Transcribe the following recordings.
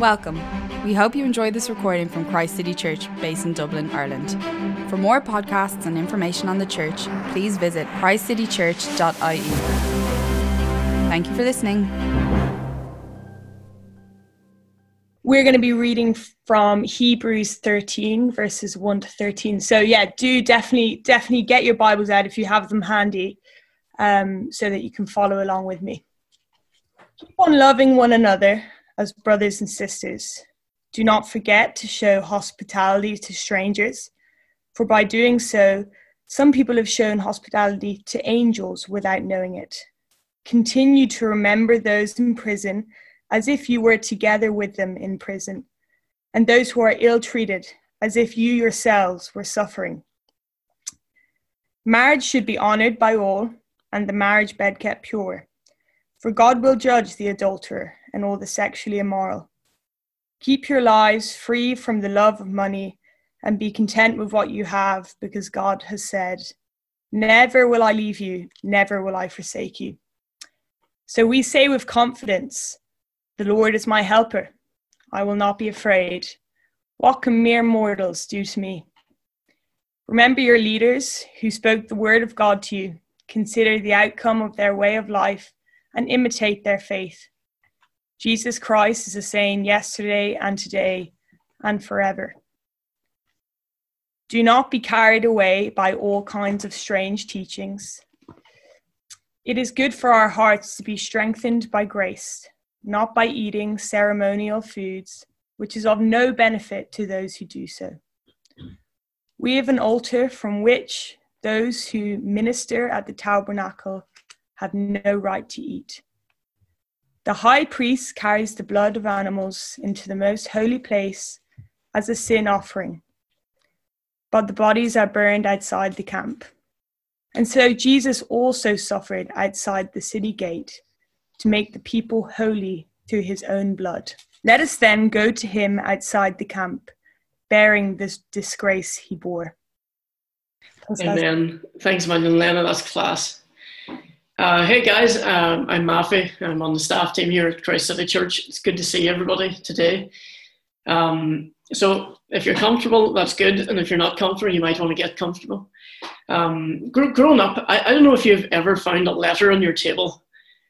Welcome. We hope you enjoyed this recording from Christ City Church, based in Dublin, Ireland. For more podcasts and information on the church, please visit christcitychurch.ie. Thank you for listening. We're going to be reading from Hebrews 13, verses 1 to 13. So, yeah, do definitely, definitely get your Bibles out if you have them handy um, so that you can follow along with me. Keep on loving one another as brothers and sisters. Do not forget to show hospitality to strangers, for by doing so, some people have shown hospitality to angels without knowing it. Continue to remember those in prison as if you were together with them in prison, and those who are ill treated as if you yourselves were suffering. Marriage should be honored by all, and the marriage bed kept pure. For God will judge the adulterer and all the sexually immoral. Keep your lives free from the love of money and be content with what you have because God has said, Never will I leave you, never will I forsake you. So we say with confidence, The Lord is my helper. I will not be afraid. What can mere mortals do to me? Remember your leaders who spoke the word of God to you. Consider the outcome of their way of life and imitate their faith. Jesus Christ is the same yesterday and today and forever. Do not be carried away by all kinds of strange teachings. It is good for our hearts to be strengthened by grace, not by eating ceremonial foods, which is of no benefit to those who do so. We have an altar from which those who minister at the tabernacle have no right to eat. The high priest carries the blood of animals into the most holy place as a sin offering, but the bodies are burned outside the camp. And so Jesus also suffered outside the city gate to make the people holy through his own blood. Let us then go to him outside the camp, bearing this disgrace he bore. Amen. Thanks, Magdalena. That's class. Uh, hey guys, um, I'm Mafi. I'm on the staff team here at Christ City Church. It's good to see everybody today. Um, so if you're comfortable, that's good, and if you're not comfortable, you might want to get comfortable. Um, gr- growing up, I, I, don't know if you've ever found a letter on your table.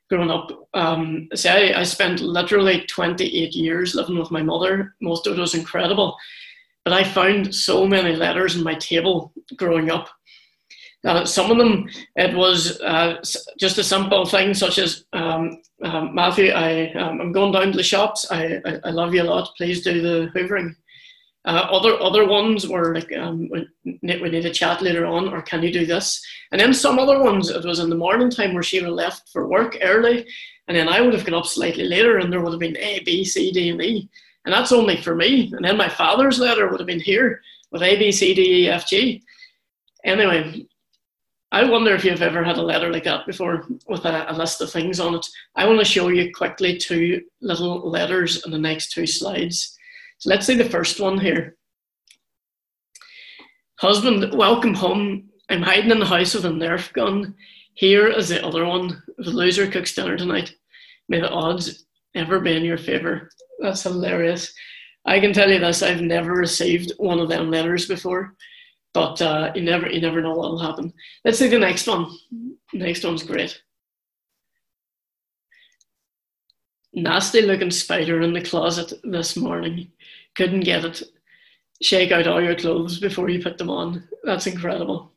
Growing up, um, say I, I spent literally 28 years living with my mother. Most of it was incredible, but I found so many letters on my table growing up uh, some of them, it was uh, just a simple thing such as, um, um, Matthew, I, um, I'm going down to the shops. I, I, I, love you a lot. Please do the hoovering. Uh, other other ones were like, um, we, we need a chat later on, or can you do this? And then some other ones, it was in the morning time where she would have left for work early, and then I would have got up slightly later, and there would have been A, B, C, D, and E. And that's only for me. And then my father's letter would have been here with A, B, C, D, E, F, G. Anyway, I wonder if you've ever had a letter like that before with a, a, list of things on it. I want to show you quickly two little letters in the next two slides. So let's see the first one here. Husband, welcome home. I'm hiding in the house with a Nerf gun. Here is the other one. The loser cooks dinner tonight. May the odds ever be in your favour. That's hilarious. I can tell you this, I've never received one of them letters before. But uh, you never you never know what will happen. Let's see the next one. Next one's great. Nasty looking spider in the closet this morning. Couldn't get it. Shake out all your clothes before you put them on. That's incredible.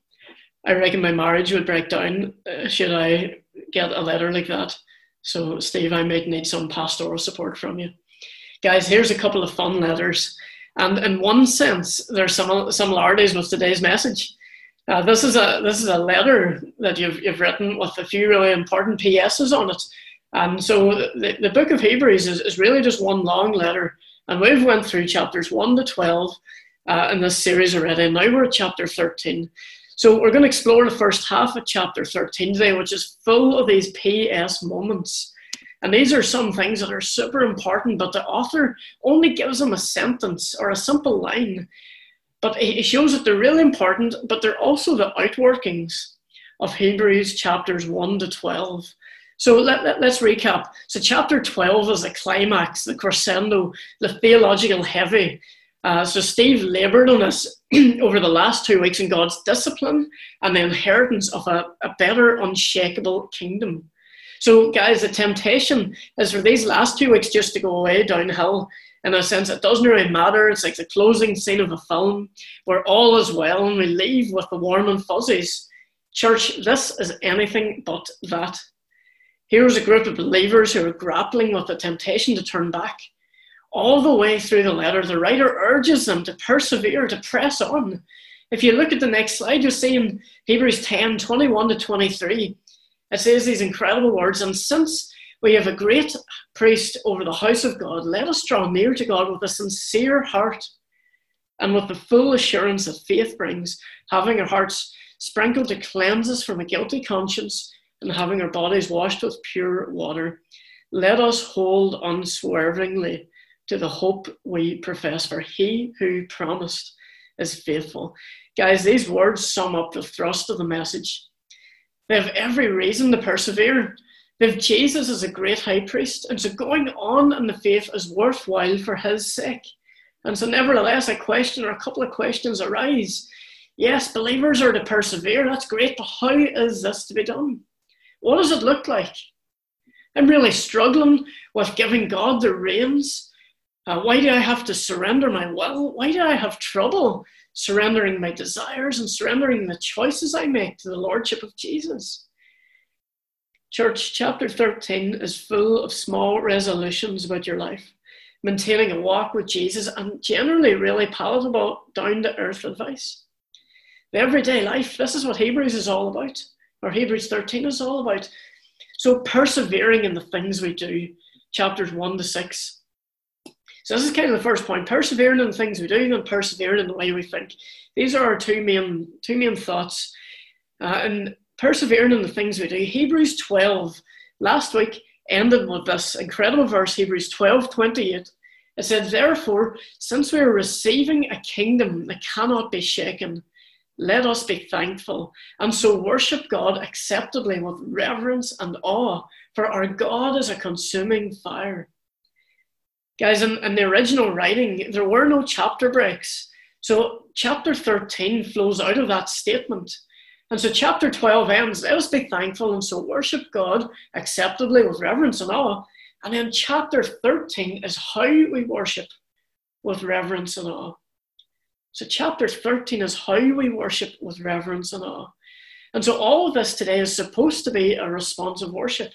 I reckon my marriage would break down uh, should I get a letter like that. So, Steve, I might need some pastoral support from you. Guys, here's a couple of fun letters. And in one sense, there's some similarities with today's message. Uh, this is a this is a letter that you've you've written with a few really important PSs on it. And so the, the book of Hebrews is, is really just one long letter. And we've went through chapters 1 to 12 uh, in this series already. Now we're at chapter 13. So we're going to explore the first half of chapter 13 today, which is full of these PS moments and these are some things that are super important, but the author only gives them a sentence or a simple line. But he shows that they're really important, but they're also the outworkings of Hebrews chapters 1 to 12. So let, let, us recap. So, chapter 12 is the climax, the crescendo, the theological heavy. Uh, so, Steve labored on this over the last two weeks in God's discipline and the inheritance of a, a better, unshakable kingdom. So, guys, the temptation is for these last two weeks just to go away downhill. In a sense, it doesn't really matter. It's like the closing scene of a film where all is well and we leave with the warm and fuzzies. Church, this is anything but that. Here's a group of believers who are grappling with the temptation to turn back. All the way through the letter, the writer urges them to persevere, to press on. If you look at the next slide, you'll see in Hebrews 10 21 to 23, it says these incredible words. And since we have a great priest over the house of God, let us draw near to God with a sincere heart and with the full assurance that faith brings, having our hearts sprinkled to cleanse us from a guilty conscience and having our bodies washed with pure water, let us hold unswervingly to the hope we profess, for he who promised is faithful. Guys, these words sum up the thrust of the message. They have every reason to persevere. They have Jesus as a great high priest, and so going on in the faith is worthwhile for his sake. And so, nevertheless, a question or a couple of questions arise. Yes, believers are to persevere, that's great, but how is this to be done? What does it look like? I'm really struggling with giving God the reins. Uh, why do I have to surrender my will? Why do I have trouble surrendering my desires and surrendering the choices I make to the Lordship of Jesus? Church, chapter 13 is full of small resolutions about your life, maintaining a walk with Jesus, and generally really palatable, down to earth advice. The everyday life, this is what Hebrews is all about or Hebrews 13 is all about. So, persevering in the things we do, chapters 1 to 6. So, this is kind of the first point persevering in the things we do and persevering in the way we think. These are our two main, two main thoughts. Uh, and persevering in the things we do. Hebrews 12, last week, ended with this incredible verse, Hebrews 12 28. It said, Therefore, since we are receiving a kingdom that cannot be shaken, let us be thankful and so worship God acceptably with reverence and awe, for our God is a consuming fire. Guys, in, in the original writing, there were no chapter breaks. So, chapter 13 flows out of that statement. And so, chapter 12 ends, let us be thankful and so worship God acceptably with reverence and awe. And then, chapter 13 is how we worship with reverence and awe. So, chapter 13 is how we worship with reverence and awe. And so, all of this today is supposed to be a response of worship.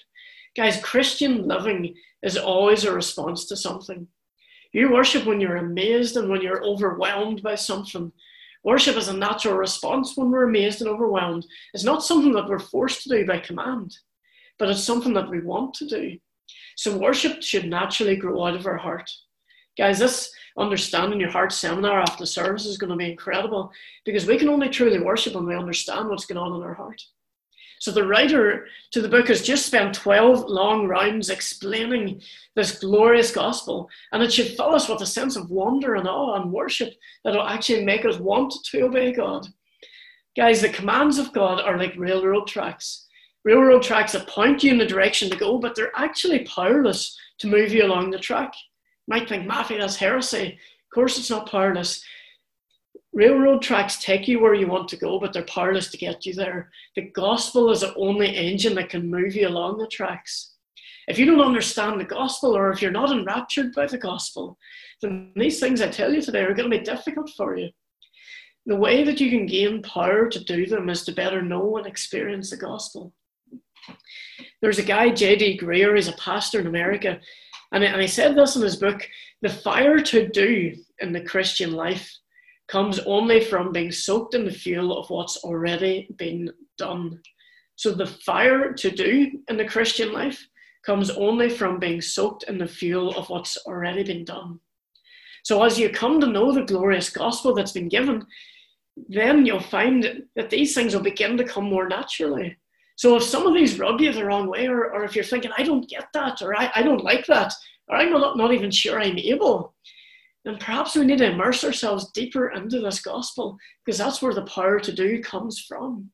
Guys, Christian living is always a response to something. You worship when you're amazed and when you're overwhelmed by something. Worship is a natural response when we're amazed and overwhelmed. It's not something that we're forced to do by command, but it's something that we want to do. So, worship should naturally grow out of our heart. Guys, this understanding your heart seminar after service is going to be incredible because we can only truly worship when we understand what's going on in our heart. So the writer to the book has just spent 12 long rounds explaining this glorious gospel, and it should fill us with a sense of wonder and awe and worship that will actually make us want to obey God. Guys, the commands of God are like railroad tracks. Railroad tracks that point you in the direction to go, but they're actually powerless to move you along the track might think, Matthew, that's heresy. Of course, it's not powerless. Railroad tracks take you where you want to go, but they're powerless to get you there. The gospel is the only engine that can move you along the tracks. If you don't understand the gospel, or if you're not enraptured by the gospel, then these things I tell you today are going to be difficult for you. The way that you can gain power to do them is to better know and experience the gospel. There's a guy, J.D. Greear, he's a pastor in America, and, he said this in his book the fire to do in the Christian life comes only from being soaked in the fuel of what's already been done. So the fire to do in the Christian life comes only from being soaked in the fuel of what's already been done. So as you come to know the glorious gospel that's been given, then you'll find that these things will begin to come more naturally. So if some of these rub you the wrong way, or, or if you're thinking, I don't get that, or I, I don't like that, or I'm not, not even sure I'm able, then perhaps we need to immerse ourselves deeper into this gospel because that's where the power to do comes from.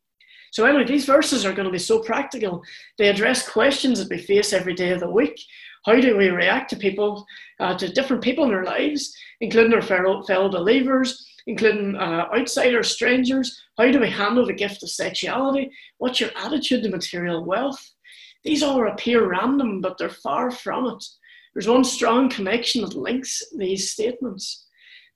So, anyway, these verses are going to be so practical. They address questions that we face every day of the week. How do we react to people, uh, to different people in our lives, including our fellow, fellow believers, including uh, outsiders, strangers? How do we handle the gift of sexuality? What's your attitude to material wealth? These all appear random, but they're far from it. There's one strong connection that links these statements.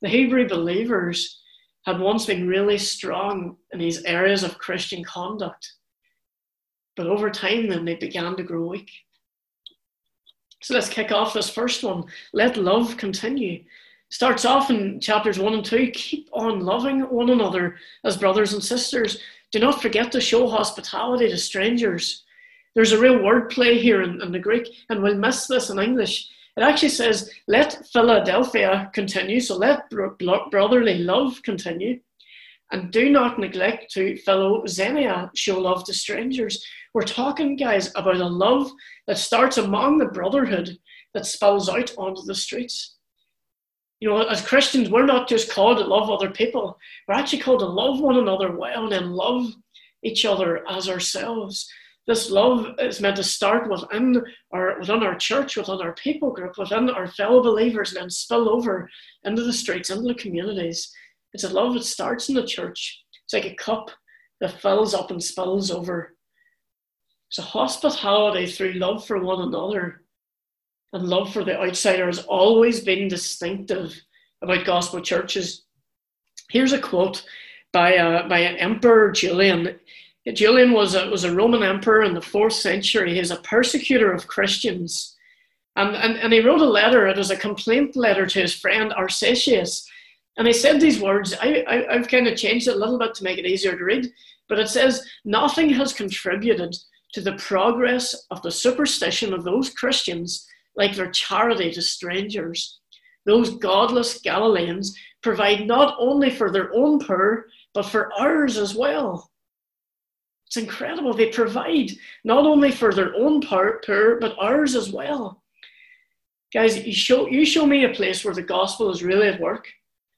The Hebrew believers had once been really strong in these areas of Christian conduct, but over time, then they began to grow weak. So let's kick off this first one. Let love continue. Starts off in chapters 1 and 2. Keep on loving one another as brothers and sisters. Do not forget to show hospitality to strangers. There's a real wordplay here in, in the Greek, and we'll miss this in English. It actually says, let Philadelphia continue, so let brotherly love continue. And do not neglect to philoxenia, show love to strangers. We're talking, guys, about a love that starts among the brotherhood that spills out onto the streets. You know, as Christians, we're not just called to love other people, we're actually called to love one another well and then love each other as ourselves. This love is meant to start within our, within our church, within our people group, within our fellow believers, and then spill over into the streets, into the communities. It's a love that starts in the church. It's like a cup that fills up and spills over. So, hospitality through love for one another and love for the outsider has always been distinctive about gospel churches. Here's a quote by, uh, by an Emperor Julian. Julian was a, was a Roman emperor in the fourth century. He's a persecutor of Christians. And, and, and he wrote a letter, it was a complaint letter to his friend Arsacius. And he said these words. I, I, I've kind of changed it a little bit to make it easier to read, but it says, Nothing has contributed to the progress of the superstition of those Christians like their charity to strangers. Those godless Galileans provide not only for their own poor, but for ours as well. It's incredible. They provide not only for their own poor, but ours as well. Guys, you show, you show me a place where the gospel is really at work,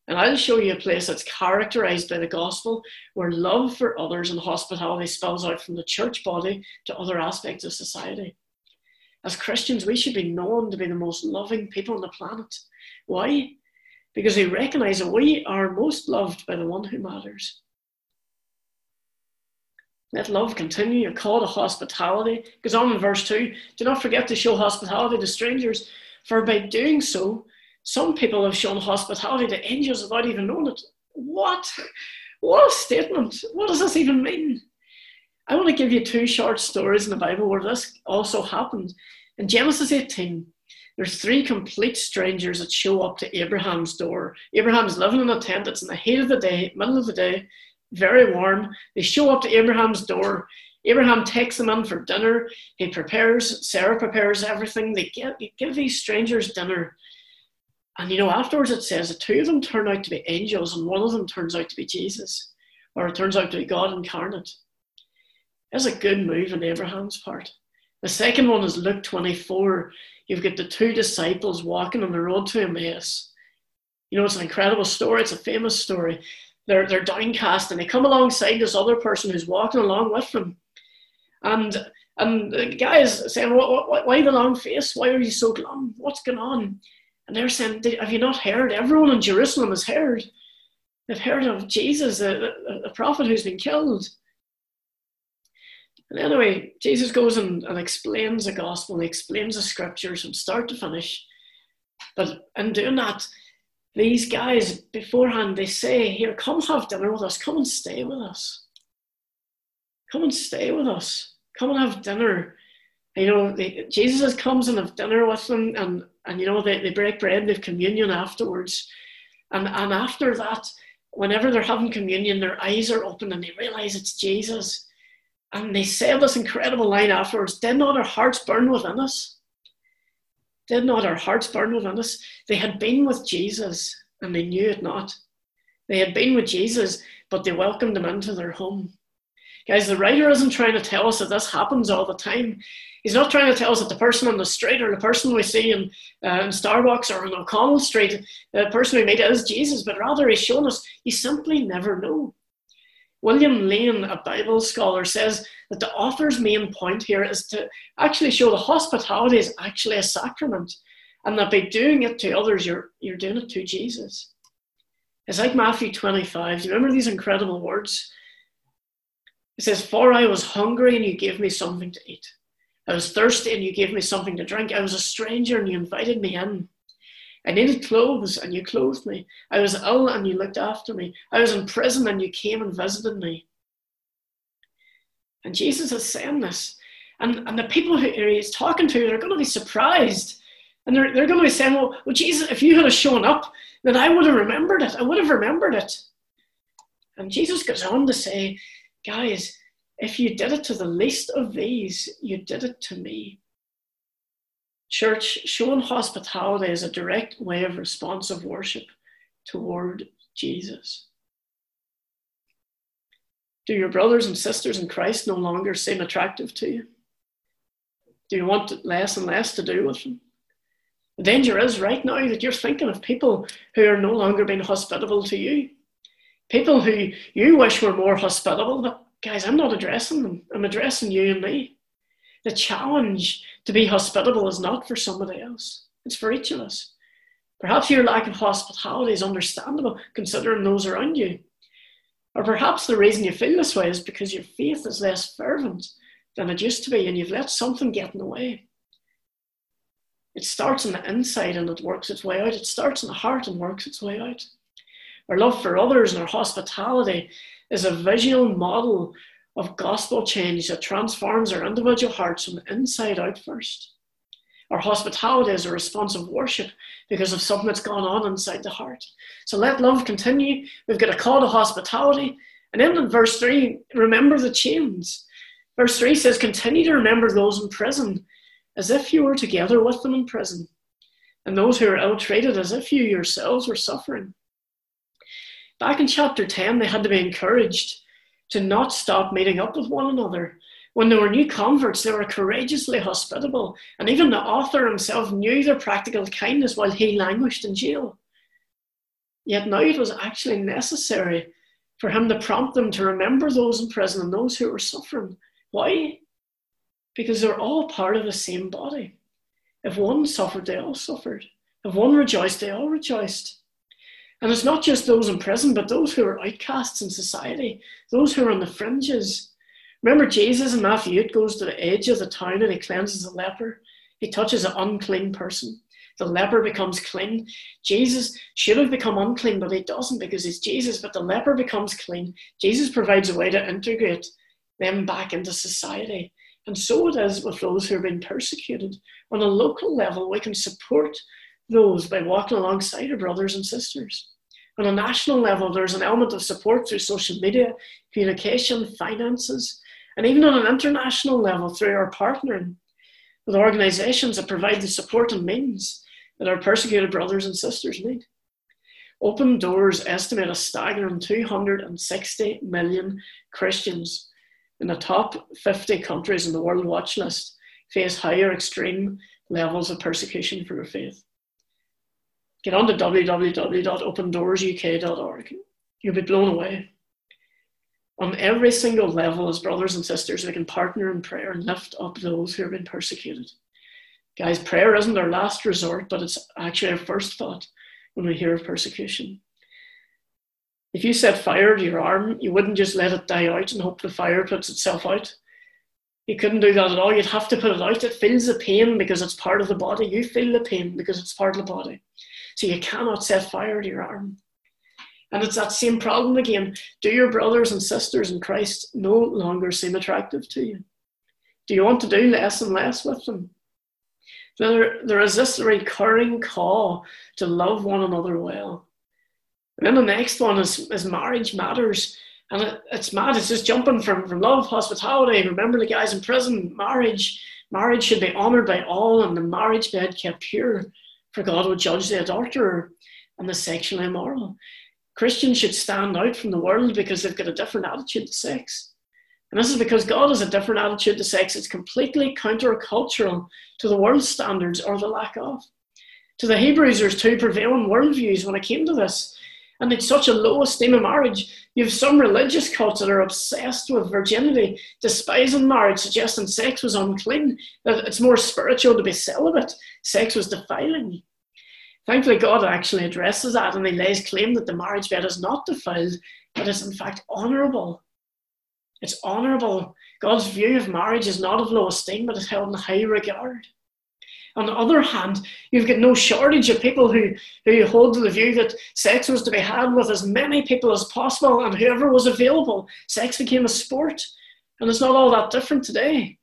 and I'll show you a place that's characterized by the gospel, where love for others and hospitality spells out from the church body to other aspects of society. As Christians, we should be known to be the most loving people on the planet. Why? Because we recognize that we are most loved by the one who matters. Let love continue. You're called to hospitality. Goes on in verse 2 Do not forget to show hospitality to strangers, for by doing so, some people have shown hospitality to angels without even knowing it. What? What a statement. What does this even mean? I want to give you two short stories in the Bible where this also happened. In Genesis 18, there's three complete strangers that show up to Abraham's door. Abraham's living in a tent, it's in the heat of the day, middle of the day very warm. They show up to Abraham's door. Abraham takes them in for dinner. He prepares, Sarah prepares everything. They give, they give these strangers dinner. And you know, afterwards it says that two of them turn out to be angels and one of them turns out to be Jesus, or it turns out to be God incarnate. That's a good move on Abraham's part. The second one is Luke 24. You've got the two disciples walking on the road to Emmaus. You know, it's an incredible story, it's a famous story they're, they're downcast and they come alongside this other person who's walking along with them. And and the guy is saying, Why the long face? Why are you so glum? What's going on? And they're saying, Have you not heard? Everyone in Jerusalem has heard. They've heard of Jesus, a, prophet who's been killed. And anyway, Jesus goes and, and explains the gospel and explains the scriptures from start to finish. But in doing that, these guys beforehand they say, Here, come have dinner with us, come and stay with us. Come and stay with us. Come and have dinner. You know, they, Jesus comes and have dinner with them, and, and you know, they, they break bread and they have communion afterwards. And, and after that, whenever they're having communion, their eyes are open and they realize it's Jesus. And they say this incredible line afterwards Did not our hearts burn within us? Did not our hearts burn within us? They had been with Jesus and they knew it not. They had been with Jesus, but they welcomed him into their home. Guys, the writer isn't trying to tell us that this happens all the time. He's not trying to tell us that the person on the street or the person we see in, uh, in Starbucks or in O'Connell Street, the person we meet is Jesus, but rather he's showing us you simply never know. William Lane, a Bible scholar, says that the author's main point here is to actually show that hospitality is actually a sacrament, and that by doing it to others, you're, you're doing it to Jesus. It's like Matthew 25. Do you remember these incredible words? It says, For I was hungry and you gave me something to eat. I was thirsty and you gave me something to drink. I was a stranger and you invited me in. I needed clothes and you clothed me. I was ill and you looked after me. I was in prison and you came and visited me. And Jesus is saying this. And, and the people who he's talking to, they're going to be surprised. And they're, they're going to be saying, well, well, Jesus, if you had shown up, then I would have remembered it. I would have remembered it. And Jesus goes on to say, guys, if you did it to the least of these, you did it to me. Church, showing hospitality is a direct way of responsive worship toward Jesus. Do your brothers and sisters in Christ no longer seem attractive to you? Do you want less and less to do with them? The danger is right now that you're thinking of people who are no longer being hospitable to you. People who you wish were more hospitable, but guys, I'm not addressing them. I'm addressing you and me. The challenge to be hospitable is not for somebody else, it's for each of us. Perhaps your lack of hospitality is understandable considering those around you. Or perhaps the reason you feel this way is because your faith is less fervent than it used to be and you've let something get in the way. It starts on the inside and it works its way out. It starts in the heart and works its way out. Our love for others and our hospitality is a visual model of gospel change that transforms our individual hearts from the inside out first. Our hospitality is a response of worship because of something that's gone on inside the heart. So let love continue. We've got a call to hospitality. And then in verse 3, remember the chains. Verse 3 says, Continue to remember those in prison as if you were together with them in prison, and those who are ill treated as if you yourselves were suffering. Back in chapter 10, they had to be encouraged to not stop meeting up with one another. When they were new converts, they were courageously hospitable, and even the author himself knew their practical kindness while he languished in jail. Yet now it was actually necessary for him to prompt them to remember those in prison and those who were suffering. Why? Because they're all part of the same body. If one suffered, they all suffered. If one rejoiced, they all rejoiced. And it's not just those in prison, but those who are outcasts in society, those who are on the fringes. Remember Jesus in Matthew 8 goes to the edge of the town and he cleanses a leper. He touches an unclean person. The leper becomes clean. Jesus should have become unclean, but he doesn't because he's Jesus. But the leper becomes clean. Jesus provides a way to integrate them back into society. And so it is with those who are being persecuted. On a local level, we can support those by walking alongside our brothers and sisters. On a national level, there's an element of support through social media, communication, finances, and even on an international level through our partnering with organizations that provide the support and means that our persecuted brothers and sisters need. Open Doors estimate a staggering 260 million Christians in the top 50 countries in the World Watch List face higher extreme levels of persecution for their faith get on to www.opendoorsuk.org. You'll be blown away. On every single level, as brothers and sisters, we can partner in prayer and lift up those who have been persecuted. Guys, prayer isn't our last resort, but it's actually our first thought when we hear of persecution. If you set fire to your arm, you wouldn't just let it die out and hope the fire puts itself out. You couldn't do that at all. You'd have to put it out. It feels the pain because it's part of the body. You feel the pain because it's part of the body. So you cannot set fire to your arm. And it's that same problem again. Do your brothers and sisters in Christ no longer seem attractive to you? Do you want to do less and less with them? There, there is this recurring call to love one another well. And then the next one is, is marriage matters. And it, it's mad. It's just jumping from, from love, hospitality. Remember the guys in prison, marriage. Marriage should be honored by all and the marriage bed kept pure for God will judge the adulterer and the sexually immoral. Christians should stand out from the world because they've got a different attitude to sex. And this is because God has a different attitude to sex. It's completely countercultural to the world's standards or the lack of. To the Hebrews, there's two prevailing worldviews when it came to this. And it's such a low esteem of marriage. You have some religious cults that are obsessed with virginity, despising marriage, suggesting sex was unclean, that it's more spiritual to be celibate. Sex was defiling. Thankfully, God actually addresses that and he lays claim that the marriage bed is not defiled, but is in fact honourable. It's honourable. God's view of marriage is not of low esteem, but is held in high regard. On the other hand, you've got no shortage of people who, who hold the view that sex was to be had with as many people as possible and whoever was available. Sex became a sport, and it's not all that different today.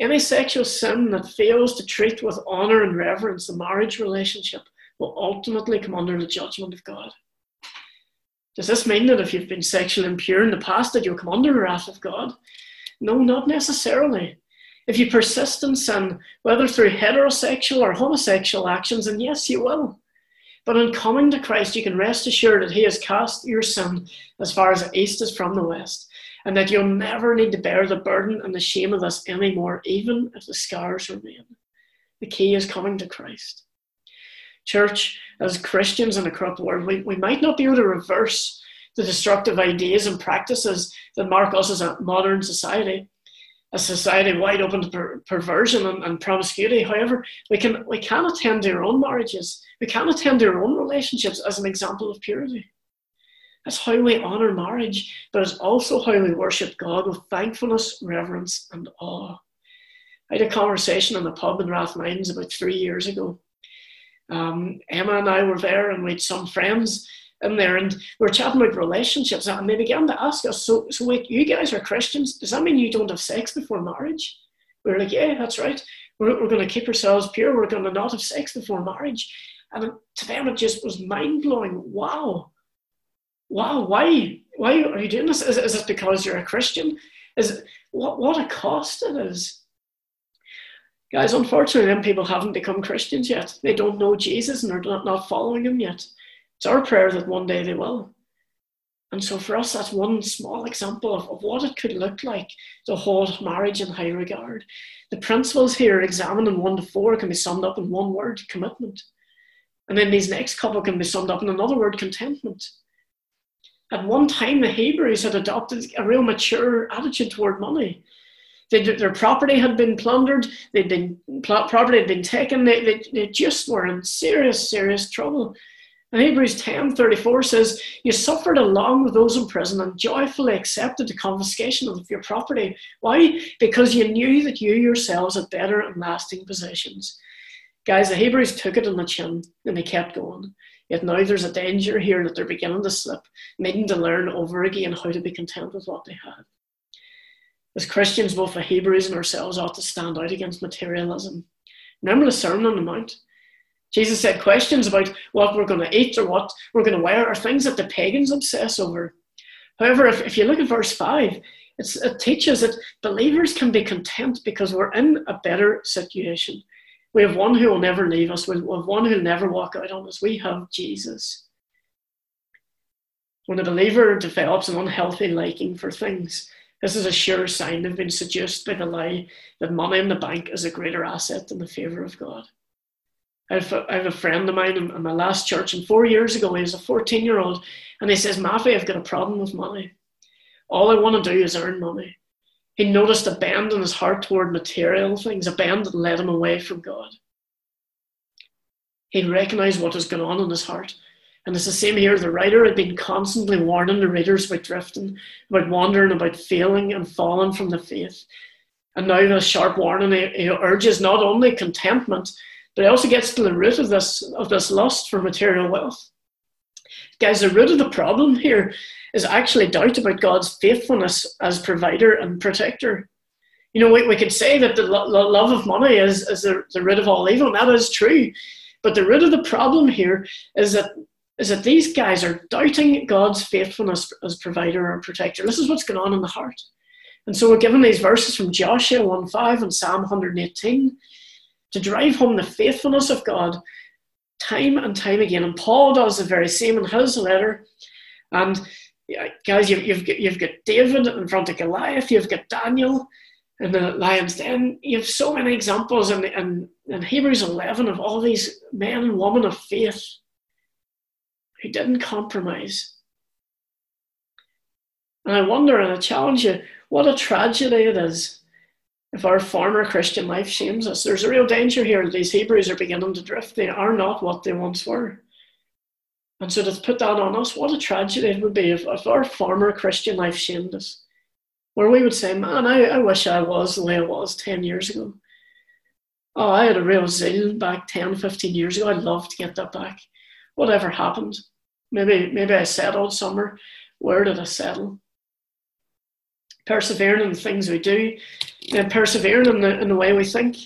Any sexual sin that fails to treat with honour and reverence the marriage relationship will ultimately come under the judgment of God. Does this mean that if you've been sexually impure in the past that you'll come under the wrath of God? No, not necessarily. If you persist in sin, whether through heterosexual or homosexual actions, and yes, you will. But in coming to Christ, you can rest assured that He has cast your sin as far as the east is from the west, and that you'll never need to bear the burden and the shame of this anymore, even if the scars remain. The key is coming to Christ. Church, as Christians in a corrupt world, we, we might not be able to reverse the destructive ideas and practices that mark us as a modern society a society wide open to per- perversion and, and, promiscuity. However, we can we can attend to our own marriages. We can attend to our own relationships as an example of purity. That's how we honour marriage, but it's also how we worship God with thankfulness, reverence, and awe. I had a conversation in the pub in Rathmines about three years ago. Um, Emma and I were there, and we had some friends in there and we are chatting about relationships and they began to ask us, so, so wait, you guys are Christians. Does that mean you don't have sex before marriage? We were like, yeah, that's right. We're, we're going to keep ourselves pure. We're going to not have sex before marriage. And to them, it just was mind blowing. Wow. Wow. Why? Why are you doing this? Is, is it because you're a Christian? Is it, what, what a cost it is. Guys, unfortunately, them people haven't become Christians yet. They don't know Jesus and they're not, not following him yet. It's our prayer that one day they will. And so for us, that's one small example of, of what it could look like to hold marriage in high regard. The principles here examined in one to four can be summed up in one word commitment. And then these next couple can be summed up in another word contentment. At one time, the Hebrews had adopted a real mature attitude toward money. They, their property had been plundered, they'd been, property had been taken, they, they, they just were in serious, serious trouble. And Hebrews 10 34 says, You suffered along with those in prison and joyfully accepted the confiscation of your property. Why? Because you knew that you yourselves had better and lasting possessions. Guys, the Hebrews took it on the chin and they kept going. Yet now there's a danger here that they're beginning to slip, needing to learn over again how to be content with what they have. As Christians, both the Hebrews and ourselves ought to stand out against materialism. Remember the Sermon on the Mount? Jesus said questions about what we're going to eat or what we're going to wear are things that the pagans obsess over. However, if, if you look at verse 5, it teaches that believers can be content because we're in a better situation. We have one who will never leave us, we have one who will never walk out on us. We have Jesus. When a believer develops an unhealthy liking for things, this is a sure sign they've been seduced by the lie that money in the bank is a greater asset than the favour of God. I have, a, I have a friend of mine in, in my last church, and four years ago, he was a 14 year old, and he says, Maffy, I've got a problem with money. All I want to do is earn money. He noticed a bend in his heart toward material things, a bend that led him away from God. He recognized what was going on in his heart. And it's the same here. The writer had been constantly warning the readers about drifting, about wandering, about failing and falling from the faith. And now, the sharp warning, he urges not only contentment, but it also gets to the root of this of this lust for material wealth. Guys, the root of the problem here is actually doubt about God's faithfulness as provider and protector. You know, we, we could say that the lo- love of money is, is the, the root of all evil, and that is true. But the root of the problem here is that is that these guys are doubting God's faithfulness as provider and protector. This is what's going on in the heart. And so we're given these verses from Joshua 1 5 and Psalm 118 to drive home the faithfulness of God time and time again. And Paul does the very same in his letter. And uh, guys, you've, you've, got, you've got David in front of Goliath, you've got Daniel in the lion's den. You have so many examples in, in, in Hebrews 11 of all these men and women of faith who didn't compromise. And I wonder and I challenge you what a tragedy it is if our former Christian life shames us. There's a real danger here. These Hebrews are beginning to drift. They are not what they once were. And so to put that on us, what a tragedy it would be if, if our former Christian life shamed us. Where we would say, man, I, I wish I was the way I was 10 years ago. Oh, I had a real zeal back 10, 15 years ago. I'd love to get that back. Whatever happened? Maybe, maybe I settled somewhere. Where did I settle? Persevering in the things we do, uh, and persevering in the, in the way we think.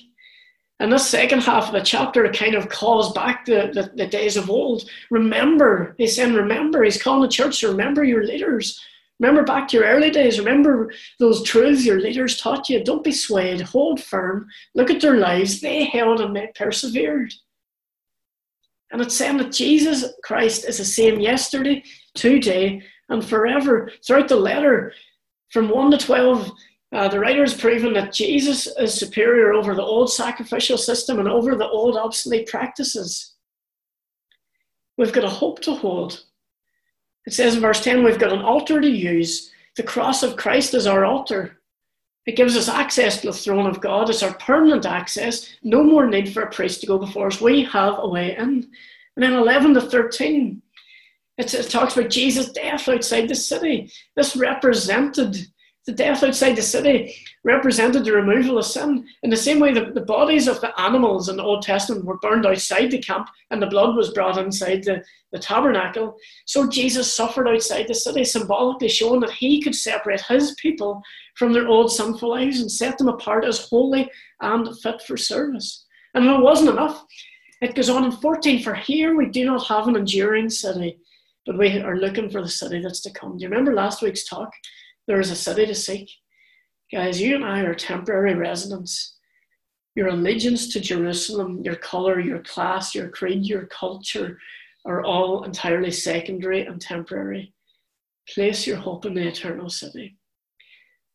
And this second half of the chapter kind of calls back the, the, the days of old. Remember, he's saying, remember, he's calling the church to remember your leaders. Remember back to your early days. Remember those truths your leaders taught you. Don't be swayed. Hold firm. Look at their lives. They held and they persevered. And it's saying that Jesus Christ is the same yesterday, today, and forever. Throughout the letter, from 1 to 12, uh, the writer has proven that Jesus is superior over the old sacrificial system and over the old obsolete practices. We've got a hope to hold. It says in verse 10 we've got an altar to use. The cross of Christ is our altar. It gives us access to the throne of God. It's our permanent access. No more need for a priest to go before us. We have a way in. And then 11 to 13, it talks about Jesus' death outside the city. This represented the death outside the city represented the removal of sin. In the same way that the bodies of the animals in the Old Testament were burned outside the camp and the blood was brought inside the, the tabernacle, so Jesus suffered outside the city, symbolically showing that he could separate his people from their old sinful lives and set them apart as holy and fit for service. And it wasn't enough. It goes on in 14 For here we do not have an enduring city, but we are looking for the city that's to come. Do you remember last week's talk? There is a city to seek. Guys, you and I are temporary residents. Your allegiance to Jerusalem, your colour, your class, your creed, your culture are all entirely secondary and temporary. Place your hope in the eternal city.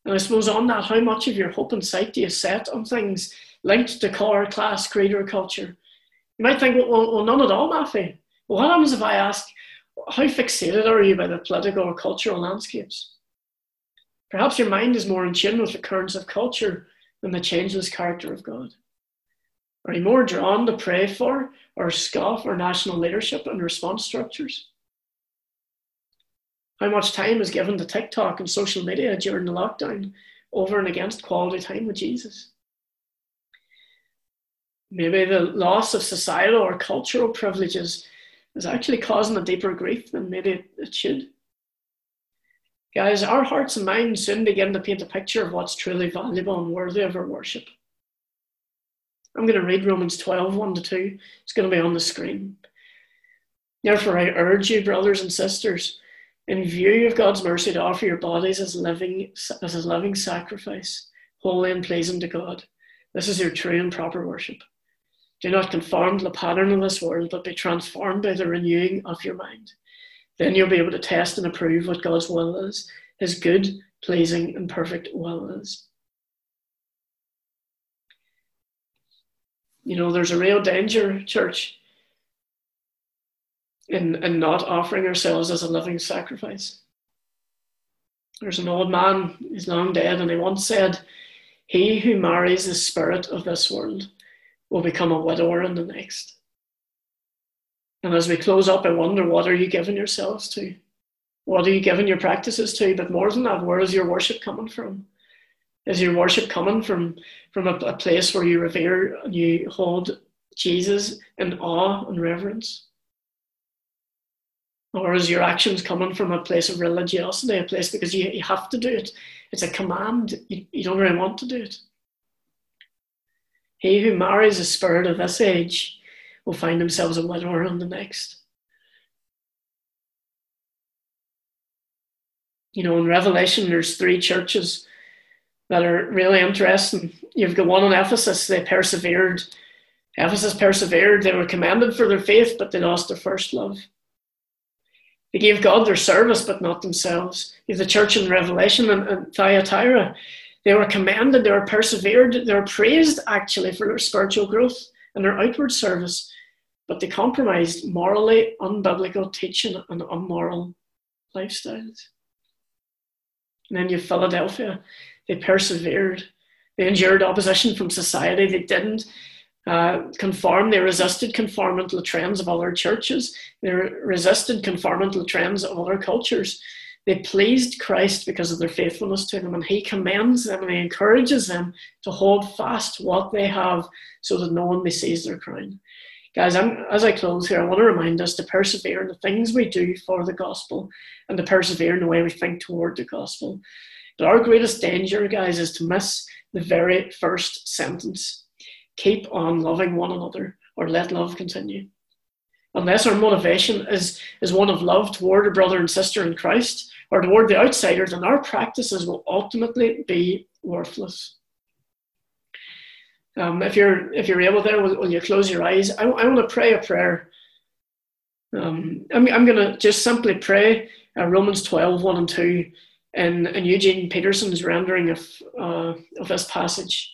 And I suppose on that, how much of your hope and sight do you set on things linked to colour, class, creed, or culture? You might think, well, well none at all, Matthew. Well, what happens if I ask, how fixated are you by the political or cultural landscapes? Perhaps your mind is more in tune with the currents of culture than the changeless character of God. Are you more drawn to pray for or scoff our national leadership and response structures? How much time is given to TikTok and social media during the lockdown over and against quality time with Jesus? Maybe the loss of societal or cultural privileges is actually causing a deeper grief than maybe it should. Guys, our hearts and minds soon begin to paint a picture of what's truly valuable and worthy of our worship. I'm going to read Romans 12, 1 to 2. It's going to be on the screen. Therefore, I urge you, brothers and sisters, in view of God's mercy, to offer your bodies as, living, as a living sacrifice, holy and pleasing to God. This is your true and proper worship. Do not conform to the pattern of this world, but be transformed by the renewing of your mind then you'll be able to test and approve what God's will is, his good, pleasing, and perfect will is. You know, there's a real danger, church, in, in not offering ourselves as a living sacrifice. There's an old man, he's long dead, and he once said, He who marries the spirit of this world will become a widower in the next. And as we close up, I wonder what are you giving yourselves to? What are you giving your practices to? But more than that, where is your worship coming from? Is your worship coming from, from a, a place where you revere and you hold Jesus in awe and reverence? Or is your actions coming from a place of religiosity, a place because you, you have to do it? It's a command. You, you don't really want to do it. He who marries a spirit of this age will find themselves a widower on the next. You know, in Revelation, there's three churches that are really interesting. You've got one in Ephesus, they persevered. Ephesus persevered, they were commended for their faith, but they lost their first love. They gave God their service, but not themselves. You have the church in Revelation and, and Thyatira. They were commended, they were persevered, they were praised actually for their spiritual growth and their outward service, but they compromised morally unbiblical teaching and immoral lifestyles. And then you have Philadelphia. They persevered. They endured opposition from society. They didn't uh, conform. They resisted the trends of other churches. They resisted the trends of other cultures. They pleased Christ because of their faithfulness to Him, and He commends them and He encourages them to hold fast what they have so that no one may seize their crown. Guys, I'm, as I close here, I want to remind us to persevere in the things we do for the gospel and to persevere in the way we think toward the gospel. But our greatest danger, guys, is to miss the very first sentence keep on loving one another or let love continue. Unless our motivation is, is one of love toward a brother and sister in Christ or toward the outsiders, then our practices will ultimately be worthless. Um, if you're if you're able there, will you close your eyes? I, I want to pray a prayer. Um, I'm, I'm going to just simply pray uh, Romans 12, 1 and 2 in, in Eugene Peterson's rendering of, uh, of this passage.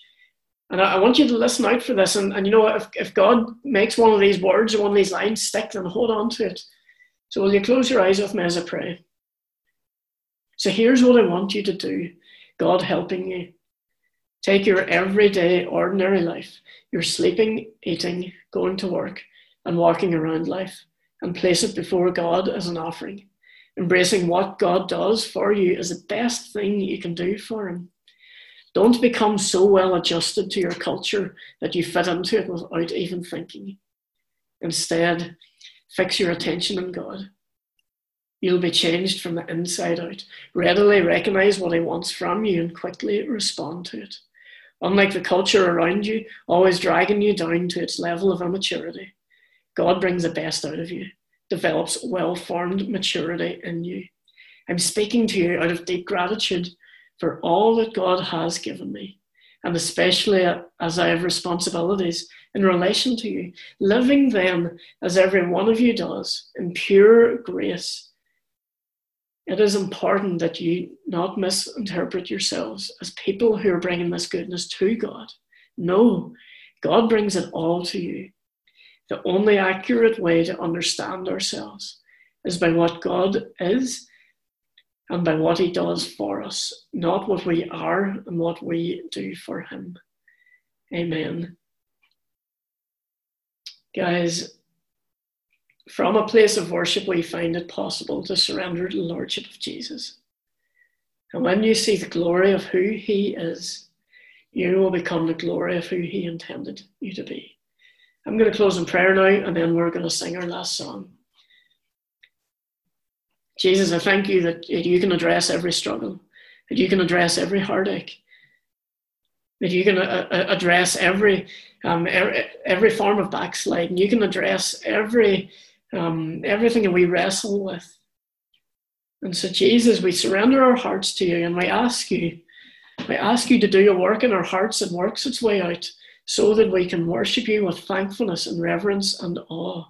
And I, I, want you to listen out for this. And, and you know, if, if God makes one of these words or one of these lines stick, then hold on to it. So will you close your eyes with me as I pray? So here's what I want you to do God helping you. Take your everyday, ordinary life, your sleeping, eating, going to work, and walking around life, and place it before God as an offering. Embracing what God does for you is the best thing you can do for Him. Don't become so well adjusted to your culture that you fit into it without even thinking. Instead, fix your attention on God. You'll be changed from the inside out. Readily recognize what He wants from you and quickly respond to it. Unlike the culture around you, always dragging you down to its level of immaturity, God brings the best out of you, develops well formed maturity in you. I'm speaking to you out of deep gratitude for all that God has given me, and especially as I have responsibilities in relation to you, living them as every one of you does in pure grace it is important that you not misinterpret yourselves as people who are bringing this goodness to God. No, God brings it all to you. The only accurate way to understand ourselves is by what God is and by what He does for us, not what we are and what we do for Him. Amen. Guys, from a place of worship, we find it possible to surrender to the Lordship of Jesus. And when you see the glory of who He is, you will become the glory of who He intended you to be. I'm going to close in prayer now, and then we're going to sing our last song. Jesus, I thank you that you can address every struggle, that you can address every heartache, that you can uh, uh, address every um, every form of backsliding. You can address every um, everything that we wrestle with. And so, Jesus, we surrender our hearts to you and we ask you, we ask you to do a work in our hearts that works its way out so that we can worship you with thankfulness and reverence and awe.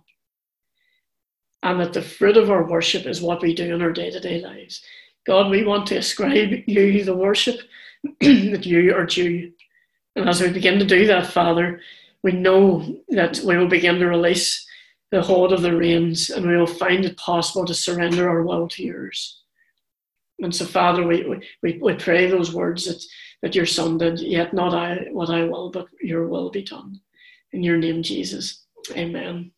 And that the fruit of our worship is what we do in our day to day lives. God, we want to ascribe you the worship that you are due. And as we begin to do that, Father, we know that we will begin to release the hold of the reins, and we will find it possible to surrender our will to yours. And so, Father, we, we, we pray those words that, that your Son did, yet not I what I will, but your will be done. In your name, Jesus. Amen.